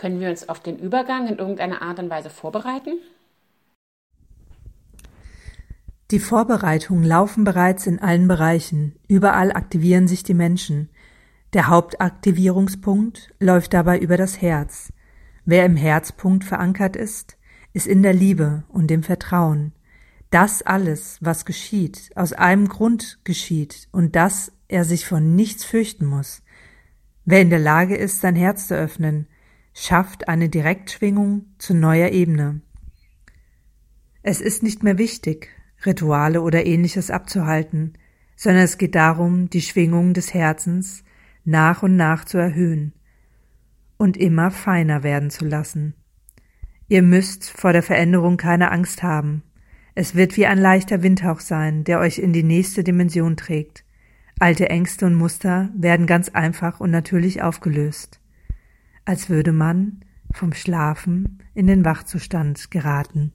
Können wir uns auf den Übergang in irgendeiner Art und Weise vorbereiten? Die Vorbereitungen laufen bereits in allen Bereichen. Überall aktivieren sich die Menschen. Der Hauptaktivierungspunkt läuft dabei über das Herz. Wer im Herzpunkt verankert ist, ist in der Liebe und dem Vertrauen. Das alles, was geschieht, aus einem Grund geschieht und dass er sich von nichts fürchten muss. Wer in der Lage ist, sein Herz zu öffnen, schafft eine Direktschwingung zu neuer Ebene. Es ist nicht mehr wichtig, Rituale oder ähnliches abzuhalten, sondern es geht darum, die Schwingung des Herzens nach und nach zu erhöhen und immer feiner werden zu lassen. Ihr müsst vor der Veränderung keine Angst haben. Es wird wie ein leichter Windhauch sein, der euch in die nächste Dimension trägt. Alte Ängste und Muster werden ganz einfach und natürlich aufgelöst, als würde man vom Schlafen in den Wachzustand geraten.